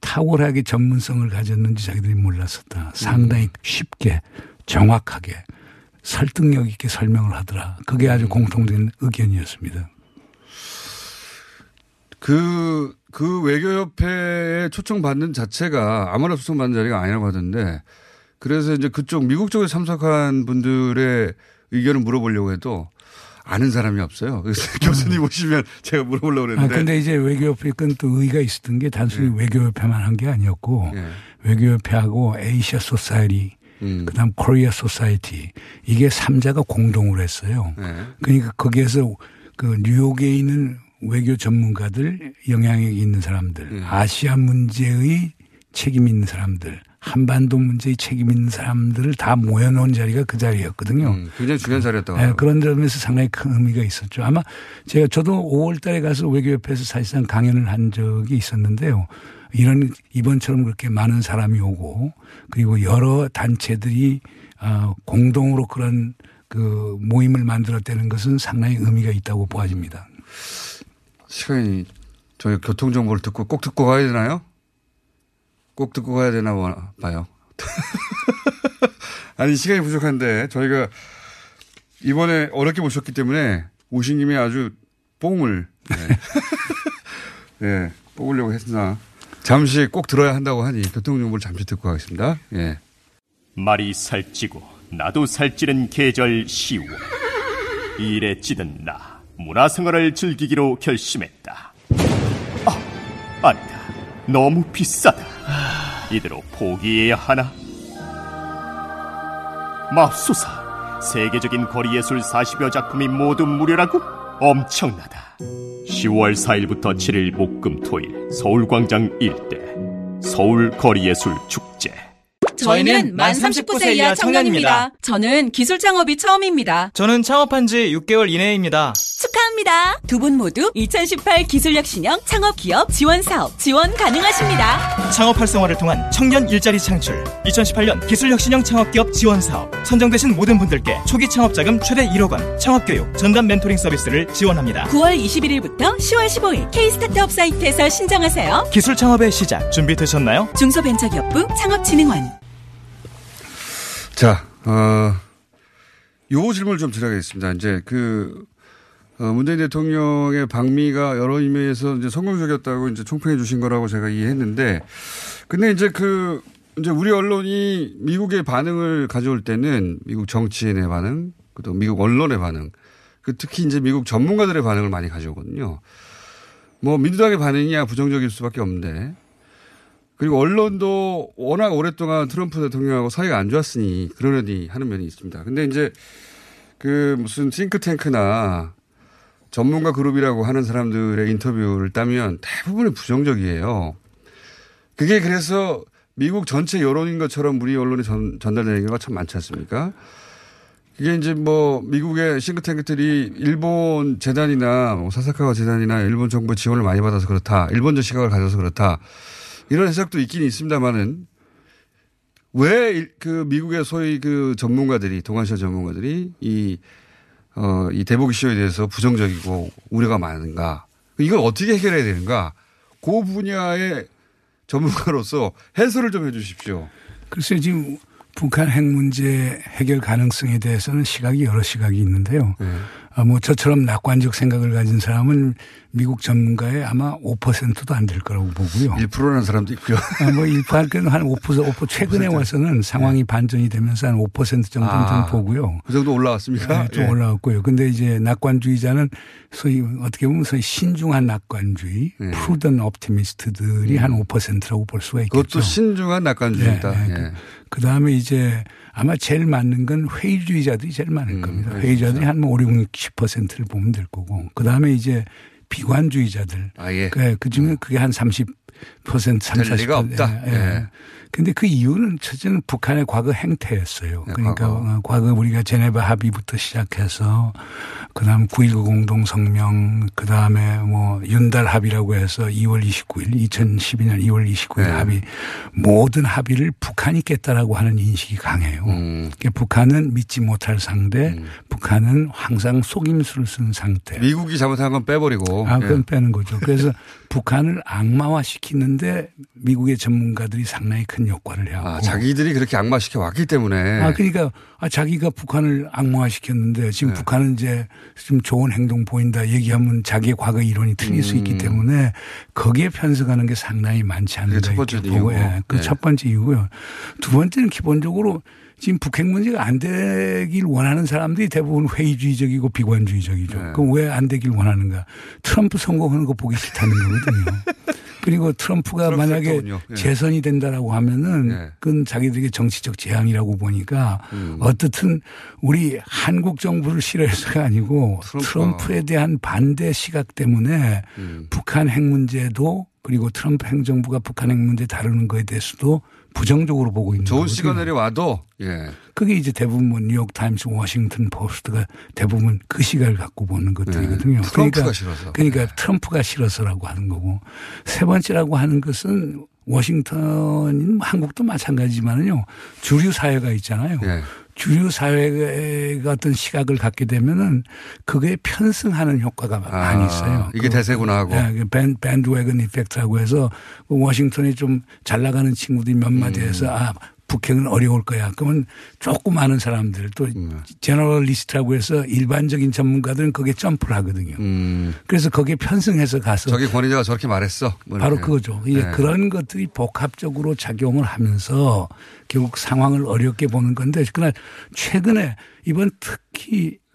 S10: 탁월하게 전문성을 가졌는지 자기들이 몰랐었다. 상당히 쉽게 정확하게 설득력 있게 설명을 하더라. 그게 아주 공통된 의견이었습니다.
S8: 그, 그 외교협회에 초청받는 자체가 아무나 초청받는 자리가 아니라고 하던데 그래서 이제 그쪽 미국 쪽에 참석한 분들의 의견을 물어보려고 해도 아는 사람이 없어요. 그래서 교수님 오시면 제가 물어보려고
S10: 아,
S8: 그랬는데.
S10: 근데 이제 외교협회 건 또 의의가 있었던 게 단순히 외교협회만 한 게 아니었고
S8: 예.
S10: 외교협회하고 Asia Society
S8: 음.
S10: 그다음 Korea Society 이게 삼자가 공동으로 했어요.
S8: 네.
S10: 그러니까 거기에서 그 뉴욕에 있는 외교 전문가들 영향력이 있는 사람들
S8: 네.
S10: 아시아 문제의 책임 있는 사람들 한반도 문제의 책임 있는 사람들을 다 모여놓은 자리가 그 자리였거든요.
S8: 음, 굉장히 중요한 자리였다고.
S10: 네. 그런 점에서 상당히 큰 의미가 있었죠. 아마 제가 저도 5월 달에 가서 외교협회에서 사실상 강연을 한 적이 있었는데요. 이런 이번처럼 그렇게 많은 사람이 오고 그리고 여러 단체들이 어, 공동으로 그런 그 모임을 만들었다는 것은 상당히 의미가 있다고 보아집니다.
S8: 시간이 저희 교통 정보를 듣고 꼭 듣고 가야 되나요? 꼭 듣고 가야 되나 봐요. 아니, 시간이 부족한데 저희가 이번에 어렵게 모셨기 때문에 오신 김에 아주 뽕을, 네. 예, 뽑으려고 했으나 잠시 꼭 들어야 한다고 하니 교통 정보를 잠시 듣고 가겠습니다. 예.
S11: 말이 살찌고 나도 살찌는 계절 10월 일에 찌든 나 문화생활을 즐기기로 결심했다. 아 아니다. 너무 비싸다. 이대로 포기해야 하나? 맙소사. 세계적인 거리예술 40여 작품이 모두 무료라고? 엄청나다. 10월 4일부터 7일 목금토일 서울광장 일대 서울 거리예술 축제
S12: 저희는 만 39세 이하 청년입니다. 저는 기술 창업이 처음입니다.
S13: 저는 창업한 지 6개월 이내입니다.
S12: 축하합니다. 두 분 모두 2018 기술혁신형 창업 기업 지원 사업 지원 가능하십니다.
S13: 창업 활성화를 통한 청년 일자리 창출 2018년 기술혁신형 창업 기업 지원 사업 선정되신 모든 분들께 초기 창업 자금 최대 1억 원 창업 교육 전담 멘토링 서비스를 지원합니다.
S12: 9월 21일부터 10월 15일 K스타트업 사이트에서 신청하세요.
S13: 기술 창업의 시작 준비되셨나요?
S12: 중소벤처기업부 창업진흥원
S8: 자, 어, 요 질문을 좀 드려야겠습니다. 이제 그, 어, 문재인 대통령의 방미가 여러 의미에서 이제 성공적이었다고 이제 총평해 주신 거라고 제가 이해했는데, 근데 이제 그, 이제 우리 언론이 미국의 반응을 가져올 때는 미국 정치인의 반응, 또 미국 언론의 반응, 그 특히 이제 미국 전문가들의 반응을 많이 가져오거든요. 뭐 민주당의 반응이야 부정적일 수밖에 없는데, 그리고 언론도 워낙 오랫동안 트럼프 대통령하고 사이가 안 좋았으니 그러려니 하는 면이 있습니다. 근데 이제 그 무슨 싱크탱크나 전문가 그룹이라고 하는 사람들의 인터뷰를 따면 대부분이 부정적이에요. 그게 그래서 미국 전체 여론인 것처럼 우리 언론에 전, 전달되는 경우가 참 많지 않습니까? 이게 이제 뭐 미국의 싱크탱크들이 일본 재단이나 뭐 사사카와 재단이나 일본 정부 지원을 많이 받아서 그렇다. 일본적 시각을 가져서 그렇다. 이런 해석도 있긴 있습니다만은 왜 그 미국의 소위 그 전문가들이 동아시아 전문가들이 이 어, 이 대북 이슈에 대해서 부정적이고 우려가 많은가? 이걸 어떻게 해결해야 되는가? 그 분야의 전문가로서 해설을 좀 해 주십시오.
S10: 글쎄 지금 북한 핵 문제 해결 가능성에 대해서는 시각이 여러 시각이 있는데요.
S8: 네.
S10: 아, 뭐 저처럼 낙관적 생각을 가진 사람은 미국 전문가의 아마 5%도 안 될 거라고 보고요.
S8: 1%라는 사람도 있고요.
S10: 아, 뭐 1%는 한 5%, 5% 최근에 와서는 상황이 반전이 되면서 한 5% 정도는
S8: 아,
S10: 좀 보고요.
S8: 그 정도 올라왔습니까?
S10: 네, 좀
S8: 예.
S10: 올라왔고요. 근데 이제 낙관주의자는 소위 어떻게 보면 소위 신중한 낙관주의,
S8: 예.
S10: 프루던 옵티미스트들이 한 5%라고 볼 수가 있겠죠.
S8: 음. 그것도 신중한 낙관주의다.
S10: 네,
S8: 예.
S10: 그 다음에 이제 아마 제일 맞는 건 회의주의자들이 제일 많을 겁니다. 회의자들이 한뭐 5, 6, 70%를 보면 될 거고. 그 다음에 이제 비관주의자들.
S8: 아, 예.
S10: 그, 그 중에 그게 한 30, 30%, 3,
S8: 될 리가
S10: 40%.
S8: 없다.
S10: 예, 예.
S8: 예.
S10: 근데 그 이유는 첫째는 북한의 과거 행태였어요.
S8: 네,
S10: 그러니까
S8: 과거.
S10: 어, 과거 우리가 제네바 합의부터 시작해서 그다음 9.19 공동성명 그다음에 뭐 윤달 합의라고 해서 2월 29일 2012년 2월 29일
S8: 네.
S10: 합의 모든 합의를 북한이 깼다라고 하는 인식이 강해요.
S8: 음.
S10: 그러니까 북한은 믿지 못할 상대, 북한은 항상 속임수를 쓴 상태.
S8: 미국이 잘못한 건 빼버리고.
S10: 아, 그건
S8: 예.
S10: 빼는 거죠. 그래서 북한을 악마화 시키 는데 미국의 전문가들이 상당히 큰 역할을 해요.
S8: 아, 자기들이 그렇게 악마시켜 왔기 때문에.
S10: 아, 그러니까 아, 자기가 북한을 악마화 시켰는데 지금
S8: 네.
S10: 북한은 이제 좀 좋은 행동 보인다 얘기하면 자기의 과거 이론이 틀릴 수 있기
S8: 음.
S10: 때문에 거기에 편승하는 게 상당히 많지 않는다.
S8: 그게 첫 번째 이유고.
S10: 예, 그
S8: 네.
S10: 첫 번째 이유고요. 두 번째는 기본적으로 지금 북핵 문제가 안 되길 원하는 사람들이 대부분 회의주의적이고 비관주의적이죠.
S8: 네.
S10: 그럼 왜 안 되길 원하는가? 트럼프 선거하는 거 보기 싫다는 거거든요. 그리고 트럼프가
S8: 트럼프
S10: 만약에.
S8: 예.
S10: 재선이 된다라고 하면은
S8: 예.
S10: 그건 자기들에게 정치적 재앙이라고 보니까
S8: 음.
S10: 어떻든 우리 한국 정부를 싫어해서가 아니고
S8: 트럼프가.
S10: 트럼프에 대한 반대 시각 때문에
S8: 음.
S10: 북한 핵 문제도 그리고 트럼프 행정부가 북한 핵 문제 다루는 거에 대해서도 부정적으로 보고 있는
S8: 좋은
S10: 거거든요.
S8: 시그널이 와도, 예.
S10: 그게 이제 대부분 뭐 뉴욕 타임스, 워싱턴 포스트가 대부분 그 시각을 갖고 보는 것들이거든요.
S8: 네. 트럼프가 싫어서.
S10: 그러니까 트럼프가 싫어서라고 하는 거고 세 번째라고 하는 것은 워싱턴, 한국도 마찬가지지만은요 주류 사회가 있잖아요.
S8: 예.
S10: 주류 사회가 어떤 시각을 갖게 되면은 그게 편승하는 효과가 많이 있어요.
S8: 이게 대세구나 하고.
S10: 네, 그 band, bandwagon effect라고 해서 그 워싱턴에 좀잘 나가는 친구들이 몇 마디
S8: 음.
S10: 해서 아, 북핵은 어려울 거야. 그러면 조금 많은 사람들 또
S8: 음.
S10: 제너럴리스트라고 해서 일반적인 전문가들은 거기에 점프를 하거든요. 그래서 거기에 편승해서 가서
S8: 음. 저기 권위자가 저렇게 말했어. 뭐
S10: 바로. 그거죠. 이제
S8: 네.
S10: 그런 것들이 복합적으로 작용을 하면서 결국 상황을 어렵게 보는 건데 그러나 최근에 이번 특히 어,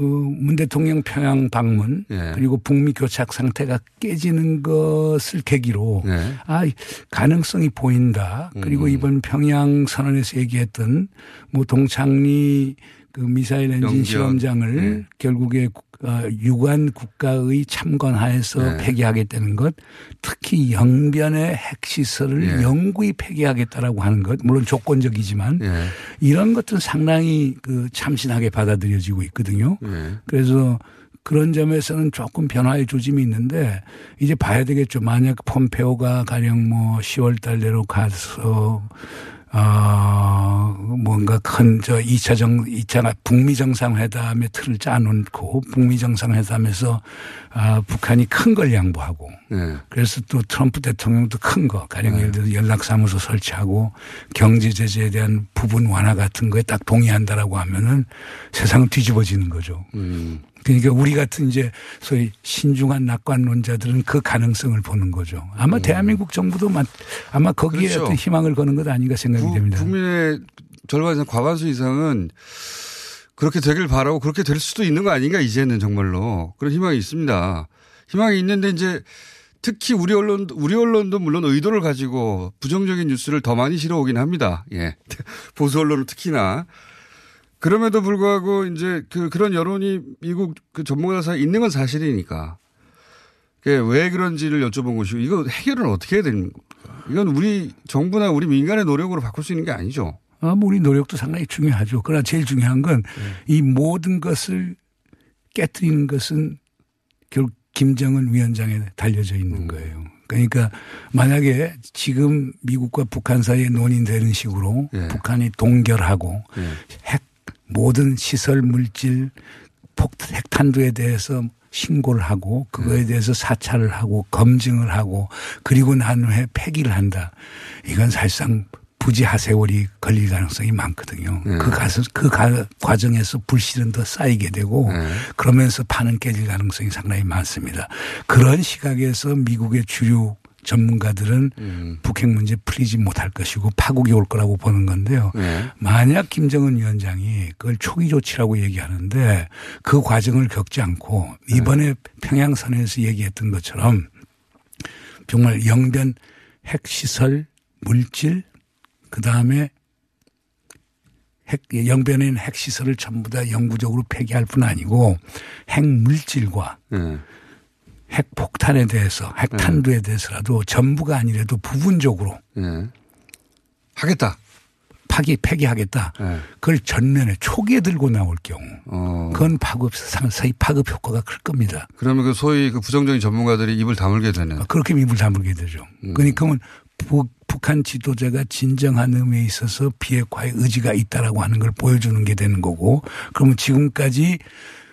S10: 문 대통령 평양 방문
S8: 예.
S10: 그리고 북미 교착 상태가 깨지는 것을 계기로
S8: 네.
S10: 아 가능성이 보인다. 그리고
S8: 음.
S10: 이번 평양 선언에서 얘기했던 뭐 동창리 그 미사일 엔진
S8: 연기원.
S10: 실험장을
S8: 네.
S10: 결국에 국- 어, 유관 국가의 참관하에서
S8: 네.
S10: 폐기하겠다는 것, 특히 영변의 핵시설을
S8: 예.
S10: 영구히 폐기하겠다라고 하는 것, 물론 조건적이지만
S8: 예.
S10: 이런 것들은 상당히 그 참신하게 받아들여지고 있거든요.
S8: 예.
S10: 그래서 그런 점에서는 조금 변화의 조짐이 있는데 이제 봐야 되겠죠. 만약 폼페오가 가령 뭐 10월 달 내로 가서 어, 뭔가 큰 저 2차 정, 2차 북미 정상회담의 틀을 짜놓고 북미 정상회담에서 아, 북한이 큰 걸 양보하고
S8: 예.
S10: 그래서 또 트럼프 대통령도 큰 거, 가령 예를 들어서 연락사무소 설치하고 경제 제재에 대한 부분 완화 같은 거에 딱 동의한다라고 하면은 세상은 뒤집어지는 거죠.
S8: 음.
S10: 그러니까 우리 같은 이제 소위 신중한 낙관론자들은 그 가능성을 보는 거죠. 아마 대한민국 정부도 마- 아마 거기에
S8: 음. 그렇죠.
S10: 어떤 희망을 거는 것 아닌가 생각이
S8: 구-
S10: 됩니다.
S8: 국민의 절반 이상 과반수 이상은 그렇게 되길 바라고 그렇게 될 수도 있는 거 아닌가 이제는 정말로 그런 희망이 있습니다. 희망이 있는데 이제 특히 우리 언론 우리 언론도 물론 의도를 가지고 부정적인 뉴스를 더 많이 실어오긴 합니다. 예. 보수 언론은 특히나 그럼에도 불구하고 이제 그 그런 여론이 미국 그 전문가 사이에 있는 건 사실이니까 그게 왜 그런지를 여쭤본 것이고 이거 해결은 어떻게 해야 되는 겁니까? 이건 우리 정부나 우리 민간의 노력으로 바꿀 수 있는 게 아니죠.
S10: 아, 뭐 우리 노력도 상당히 중요하죠. 그러나 제일 중요한 건이 모든 것을 깨뜨리는 것은 결국 김정은 위원장에 달려져 있는 거예요. 그러니까 만약에 지금 미국과 북한 사이에 논의되는 식으로
S8: 예.
S10: 북한이 동결하고
S8: 예.
S10: 핵 모든 시설 물질 폭 핵탄두에 대해서 신고를 하고 그거에 대해서 사찰을 하고 검증을 하고 그리고 난 후에 폐기를 한다. 이건 사실상 부지하 세월이 걸릴 가능성이 많거든요.
S8: 네.
S10: 그 가서 그 가- 과정에서 불씨는 더 쌓이게 되고
S8: 네.
S10: 그러면서 판은 깨질 가능성이 상당히 많습니다. 그런 시각에서 미국의 주류 전문가들은
S8: 음.
S10: 북핵 문제 풀리지 못할 것이고 파국이 올 거라고 보는 건데요.
S8: 네.
S10: 만약 김정은 위원장이 그걸 초기 조치라고 얘기하는데 그 과정을 겪지 않고 이번에 평양선에서 얘기했던 것처럼 정말 영변 핵시설 물질 그 다음에 핵, 영변에 있는 핵시설을 전부 다 영구적으로 폐기할 뿐 아니고 핵물질과
S8: 네.
S10: 핵폭탄에 대해서 핵탄두에 대해서라도 전부가 아니라도 부분적으로
S8: 예. 하겠다.
S10: 파기 폐기하겠다.
S8: 예.
S10: 그걸 전면에 초기에 들고 나올 경우
S8: 어.
S10: 그건 파급 상사의 파급 효과가 클 겁니다.
S8: 그러면 그 소위 그 부정적인 전문가들이 입을 다물게 되는.
S10: 그렇게 입을 다물게 되죠.
S8: 음.
S10: 그러니까 북, 북한 지도자가 진정한 의미에 있어서 비핵화의 의지가 있다라고 하는 걸 보여주는 게 되는 거고 그러면 지금까지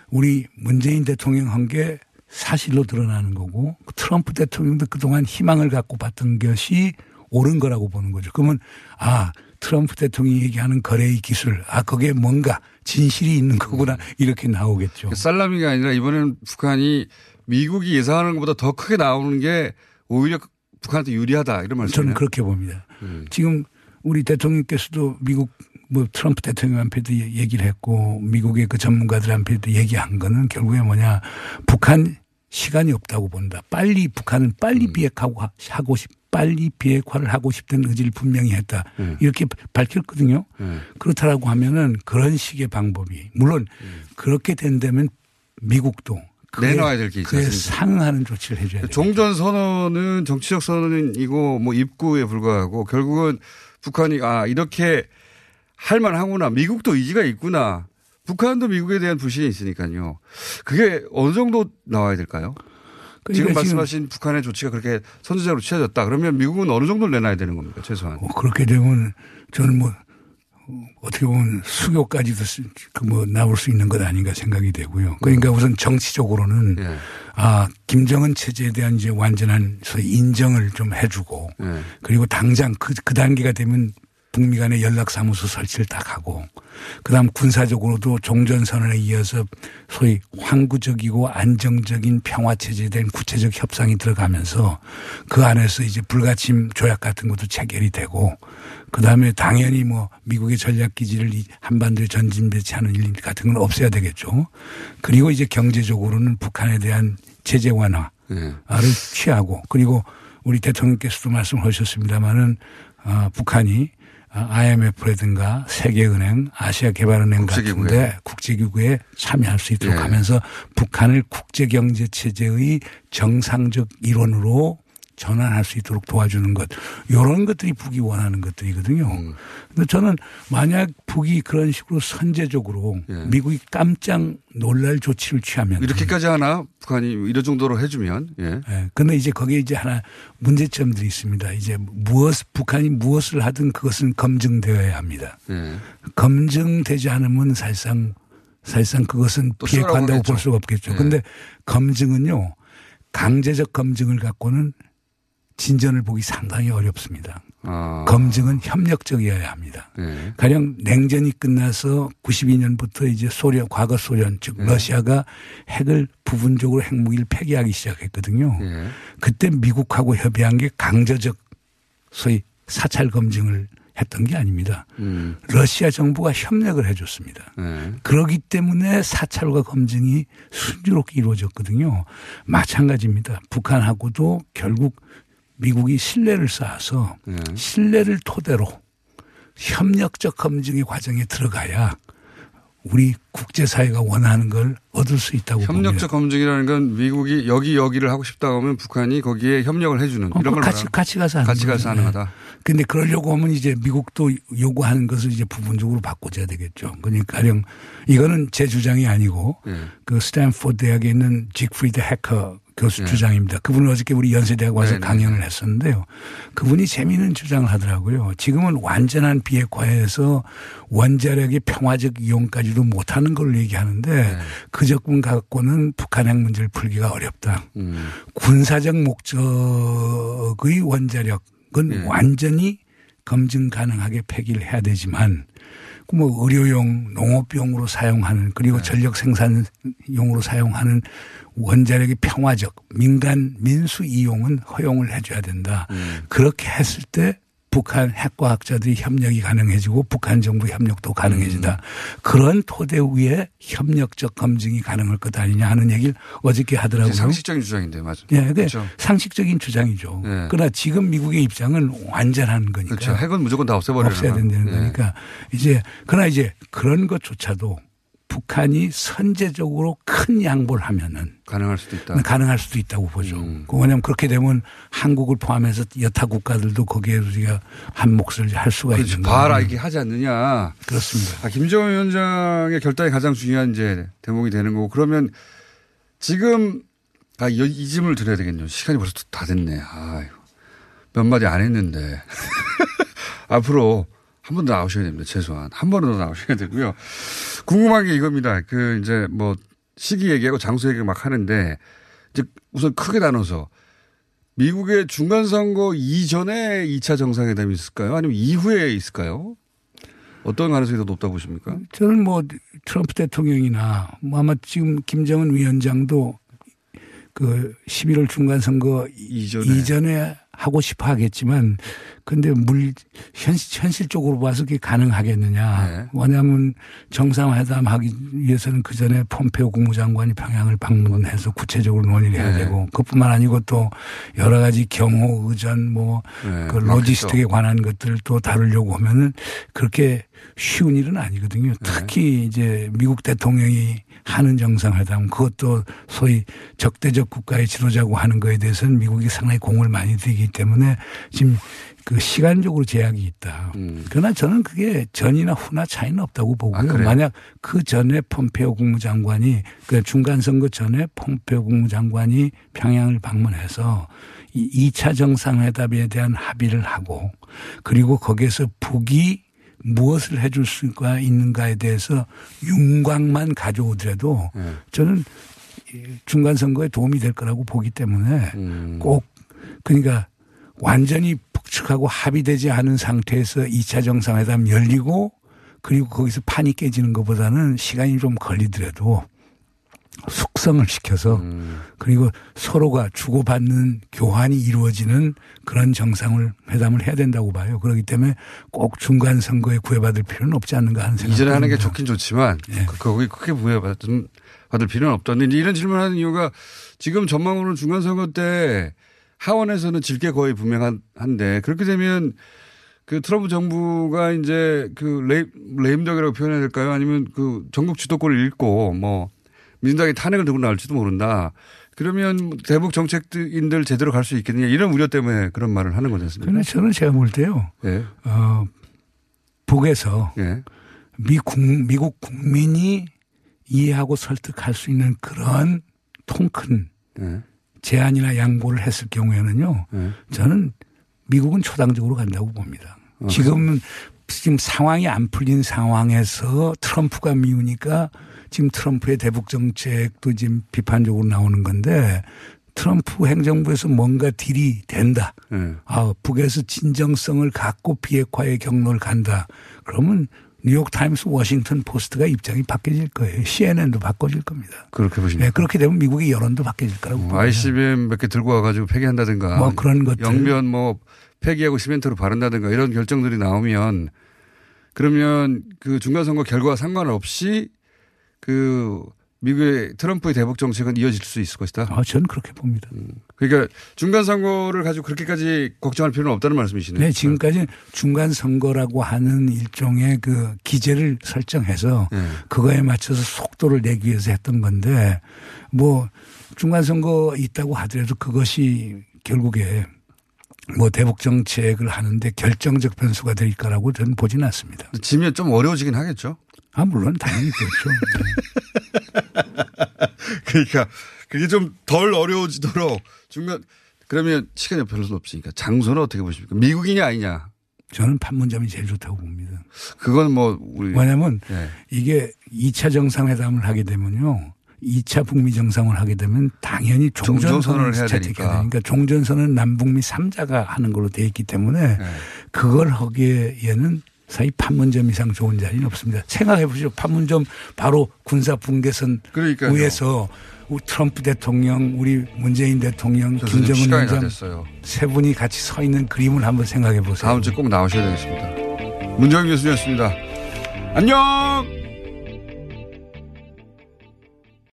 S10: 우리 문재인 대통령 한 게 사실로 드러나는 거고 트럼프 대통령도 그동안 희망을 갖고 봤던 것이 옳은 거라고 보는 거죠. 그러면 아 트럼프 대통령이 얘기하는 거래의 기술 아 거기에 뭔가 진실이 있는 거구나 이렇게 나오겠죠.
S8: 그 살라미가 아니라 이번에는 북한이 미국이 예상하는 것보다 더 크게 나오는 게 오히려 북한한테 유리하다 이런 말씀이에요.
S10: 저는 그렇게 봅니다.
S8: 음.
S10: 지금 우리 대통령께서도 미국 뭐 트럼프 대통령한테도 얘기를 했고 미국의 그 전문가들한테도 얘기한 거는 결국에 뭐냐 북한 시간이 없다고 본다. 빨리 북한은 빨리
S8: 음.
S10: 비핵하고 하고 싶 빨리 비핵화를 하고 싶다는 의지를 분명히 했다.
S8: 음.
S10: 이렇게 밝혔거든요.
S8: 음.
S10: 그렇다라고 하면은 그런 식의 방법이 물론 그렇게 된다면 미국도 그에-
S8: 내놔야 될 게 있지
S10: 그에
S8: 않습니까?
S10: 상응하는 조치를 해줘야 돼요.
S8: 종전 선언은 정치적 선언이고 뭐 입구에 불과하고 결국은 북한이 아 이렇게 할 만하구나 미국도 의지가 있구나 북한도 미국에 대한 불신이 있으니까요. 그게 어느 정도 나와야 될까요?
S10: 그러니까
S8: 지금
S10: 지금-
S8: 말씀하신 북한의 조치가 그렇게 선제적으로 취해졌다. 그러면 미국은 어느 정도를 내놔야 되는 겁니까? 최소한.
S10: 어, 그렇게 되면 저는 뭐 어, 어떻게 보면 수교까지도 그뭐 나올 수 있는 것 아닌가 생각이 되고요. 그러니까 우선 정치적으로는
S8: 예.
S10: 아 김정은 체제에 대한 이제 완전한 인정을 좀 해주고
S8: 예.
S10: 그리고 당장 그, 그 단계가 되면 북미 간의 연락사무소 설치를 딱 하고 그다음 군사적으로도 종전선언에 이어서 소위 항구적이고 안정적인 평화체제에 대한 구체적 협상이 들어가면서 그 안에서 이제 불가침 조약 같은 것도 체결이 되고 그다음에 당연히 뭐 미국의 전략기지를 이 한반도에 전진 배치하는 일 같은 건 없애야 되겠죠. 그리고 이제 경제적으로는 북한에 대한 제재 완화
S8: 예.
S10: 를 취하고 그리고 우리 대통령께서도 말씀하셨습니다마는 어, 북한이 IMF라든가 세계은행, 아시아개발은행
S8: 국제기구에.
S10: 같은데 국제기구에 참여할 수 있도록
S8: 예.
S10: 하면서 북한을 국제경제체제의 정상적 일원으로 전환할 수 있도록 도와주는 것. 이런 것들이 북이 원하는 것들이거든요.
S8: 음.
S10: 근데 저는 만약 북이 그런 식으로 선제적으로
S8: 예.
S10: 미국이 깜짝 놀랄 조치를 취하면
S8: 이렇게까지 하나 북한이 이런 정도로 해주면 예.
S10: 예. 근데 이제 거기에 이제 하나 문제점들이 있습니다. 이제 무엇, 북한이 무엇을 하든 그것은 검증되어야 합니다.
S8: 예.
S10: 검증되지 않으면 사실상, 사실상 그것은
S8: 또
S10: 비핵화한다고 볼. 수가 없겠죠.
S8: 예.
S10: 근데 검증은요, 강제적 검증을 갖고는 진전을 보기 상당히 어렵습니다.
S8: 아.
S10: 검증은 협력적이어야 합니다.
S8: 예.
S10: 가령 냉전이 끝나서 92년부터 이제 소련, 과거 소련, 즉
S8: 예.
S10: 러시아가 핵을 부분적으로 핵무기를 폐기하기 시작했거든요.
S8: 예.
S10: 그때 미국하고 협의한 게 강제적 소위 사찰 검증을 했던 게 아닙니다.
S8: 음.
S10: 러시아 정부가 협력을 해줬습니다.
S8: 예.
S10: 그러기 때문에 사찰과 검증이 순조롭게 이루어졌거든요. 마찬가지입니다. 북한하고도 결국 미국이 신뢰를 쌓아서
S8: 예.
S10: 신뢰를 토대로 협력적 검증의 과정에 들어가야 우리 국제사회가 원하는 걸 얻을 수 있다고
S8: 협력적
S10: 봅니다.
S8: 검증이라는 건 미국이 여기 여기를 하고 싶다 하면 북한이 거기에 협력을 해주는
S10: 어,
S8: 이런 걸
S10: 같이
S8: 말하는
S10: 같이 가서 하는
S8: 같이 가서. 하는
S10: 네.
S8: 거다.
S10: 근데 그러려고 하면 이제 미국도 요구하는 것을 이제 부분적으로 바꿔줘야 되겠죠. 그러니까 가령 이거는 제 주장이 아니고
S8: 예.
S10: 그 스탠포드 대학에 있는 지그프리드 헤커 교수
S8: 예.
S10: 주장입니다. 그분은 어저께 우리 연세대학 와서
S8: 네, 네,
S10: 강연을 했었는데요. 그분이 재미있는 주장을 하더라고요. 지금은 완전한 비핵화에서 원자력의 평화적 이용까지도 못하는 걸 얘기하는데
S8: 네.
S10: 그 접근 갖고는 북한 핵 문제를 풀기가 어렵다.
S8: 음.
S10: 군사적 목적의 원자력은
S8: 예.
S10: 완전히 검증 가능하게 폐기를 해야 되지만 그 뭐 의료용, 농업용으로 사용하는 그리고
S8: 네.
S10: 전력 생산용으로 사용하는 원자력의 평화적 민간 민수 이용은 허용을 해줘야 된다.
S8: 음.
S10: 그렇게 했을 때 북한 핵과학자들이 협력이 가능해지고 북한 정부 협력도 가능해지다.
S8: 음.
S10: 그런 토대 위에 협력적 검증이 가능할 것 아니냐 하는 얘기를 어저께 하더라고요.
S8: 상식적인 주장인데 맞아.
S10: 예, 그
S8: 그렇죠.
S10: 상식적인 주장이죠.
S8: 예.
S10: 그러나 지금 미국의 입장은 완전한 거니까.
S8: 그렇죠. 핵은 무조건 다 거.
S10: 된다는
S8: 예.
S10: 거니까 이제 그러나 이제 그런 것조차도 북한이 선제적으로 큰 양보를 하면은
S8: 가능할 수도 있다.
S10: 가능할 수도 있다고 보죠.
S8: 음.
S10: 그 왜냐하면 그렇게 되면 한국을 포함해서 여타 국가들도 거기에 우리가 한 몫을 할 수가
S8: 그렇지.
S10: 있는 거예요.
S8: 이게 하지 않느냐.
S10: 그렇습니다.
S8: 아, 김정은 위원장의 결단이 가장 중요한 이제 대목이 되는 거고 그러면 지금 아, 이, 이 질문을 드려야 되겠네요. 시간이 벌써 다 됐네. 아유. 몇 마디 안 했는데. 앞으로 한 번 더 나오셔야 됩니다. 최소한. 한 번은 더 나오셔야 되고요. 궁금한 게 이겁니다. 그 이제 뭐 시기 얘기하고 장소 얘기 막 하는데 이제 우선 크게 나눠서 미국의 중간 선거 이전에 2차 정상회담이 있을까요? 아니면 이후에 있을까요? 어떤 가능성이 더 높다고 보십니까?
S10: 저는 뭐 트럼프 대통령이나 뭐 아마 지금 김정은 위원장도 그 11월 중간 선거 이전에. 하고 싶어 하겠지만 근데 물 현실 현실적으로 봐서 그게 가능하겠느냐.
S8: 네.
S10: 왜냐하면 정상회담 하기 위해서는 그 전에 폼페오 국무장관이 평양을 방문해서 구체적으로 논의를 해야
S8: 네.
S10: 되고 그뿐만 아니고 또 여러 가지 경호 의전 뭐
S8: 네,
S10: 그 로지스틱에 관한 것들을 또 다루려고 하면은 그렇게 쉬운 일은 아니거든요. 특히 이제 미국 대통령이 하는 정상회담 그것도 소위 적대적 국가의 지도자고 하는 거에 대해서는 미국이 상당히 공을 많이 들이기 때문에 지금 그 시간적으로 제약이 있다. 그러나 저는 그게 전이나 후나 차이는 없다고 보고요.
S8: 그래요?
S10: 만약 그 전에 폼페오 국무장관이 그 중간 선거 전에 폼페오 국무장관이 평양을 방문해서 이 2차 정상회담에 대한 합의를 하고 그리고 거기에서 북이 무엇을 해줄 수가 있는가에 대해서 윤곽만 가져오더라도 저는 이 중간 선거에 도움이 될 거라고 보기 때문에 꼭 그러니까 완전히 북측하고 합의되지 않은 상태에서 2차 정상회담 열리고 그리고 거기서 판이 깨지는 것보다는 시간이 좀 걸리더라도 숙성을 시켜서 그리고 서로가 주고받는 교환이 이루어지는 그런 정상을 회담을 해야 된다고 봐요. 그렇기 때문에 꼭 중간 선거에 구애받을 필요는 없지 않는가 하는 생각이
S8: 이전에 하는 게. 좋긴 좋지만 그- 거기 크게 부여받을 받을 필요는 없다는 이런 질문하는 이유가 지금 전망으로는 중간 선거 때 하원에서는 질 게 거의 분명한데 그렇게 되면 그 트럼프 정부가 이제 그 레임, 레임덕이라고 표현해야 될까요? 아니면 그 전국 주도권을 잃고 뭐 민주당이 탄핵을 들고 나올지도 모른다. 그러면 대북 정책인들 제대로 갈 수 있겠느냐 이런 우려 때문에 그런 말을 하는 거지 않습니까?
S10: 그런데 저는 제가 볼 때요.
S8: 예.
S10: 어, 북에서
S8: 예.
S10: 미국, 미국 국민이 이해하고 설득할 수 있는 그런 통큰
S8: 예.
S10: 제안이나 양보를 했을 경우에는요.
S8: 예.
S10: 저는 미국은 초당적으로 간다고 봅니다.
S8: 어,
S10: 지금은 지금 상황이 안 풀린 상황에서 트럼프가 미우니까 지금 트럼프의 대북 정책도 지금 비판적으로 나오는 건데 트럼프 행정부에서 뭔가 딜이 된다.
S8: 예.
S10: 아, 북에서 진정성을 갖고 비핵화의 경로를 간다. 그러면 뉴욕 타임스, 워싱턴 포스트가 입장이 바뀌어질 거예요. CNN도 바꿔질 겁니다.
S8: 그렇게 보십니까?
S10: 네, 그렇게 되면 미국의 여론도 바뀌어질 거라고 봅니다.
S8: ICBM 몇 개 들고 와가지고 폐기한다든가.
S10: 뭐 그런 것들.
S8: 영변 뭐 폐기하고 시멘트로 바른다든가 이런 결정들이 나오면 그러면 그 중간선거 결과와 상관없이 그 미국의 트럼프의 대북 정책은 이어질 수 있을 것이다.
S10: 아, 저는 그렇게 봅니다.
S8: 그러니까 중간 선거를 가지고 그렇게까지 걱정할 필요는 없다는 말씀이시네요.
S10: 네, 지금까지 중간 선거라고 하는 일종의 그 기제를 설정해서
S8: 네.
S10: 그거에 맞춰서 속도를 내기 위해서 했던 건데 뭐 중간 선거 있다고 하더라도 그것이 결국에 뭐 대북 정책을 하는데 결정적 변수가 될 거라고 저는 보지는 않습니다.
S8: 지면 좀 어려워지긴 하겠죠.
S10: 아, 물론 당연히 그렇죠.
S8: 그러니까 그게 좀 덜 어려워지도록 중간 그러면 시간이 별로 없으니까 장소는 어떻게 보십니까? 미국이냐 아니냐?
S10: 저는 판문점이 제일 좋다고 봅니다.
S8: 그건 뭐 우리
S10: 왜냐하면
S8: 네.
S10: 이게 2차 정상회담을 하게 되면요. 2차 북미 정상을 하게 되면 당연히
S8: 종전선언을 해야 되니까.
S10: 되니까 종전선언은 남북미 3자가 하는 걸로 돼 있기 때문에
S8: 네.
S10: 그걸 하기에는 사이 판문점 이상 좋은 자리는 없습니다. 생각해 보시죠. 판문점 바로 군사 분계선
S8: 그러니까요.
S10: 위에서 트럼프 대통령, 우리 문재인 대통령, 김정은 위원장. 세 분이 같이 서 있는 그림을 한번 생각해 보세요.
S8: 다음 주에 꼭 나오셔야 되겠습니다. 문정인 교수님이었습니다. 안녕!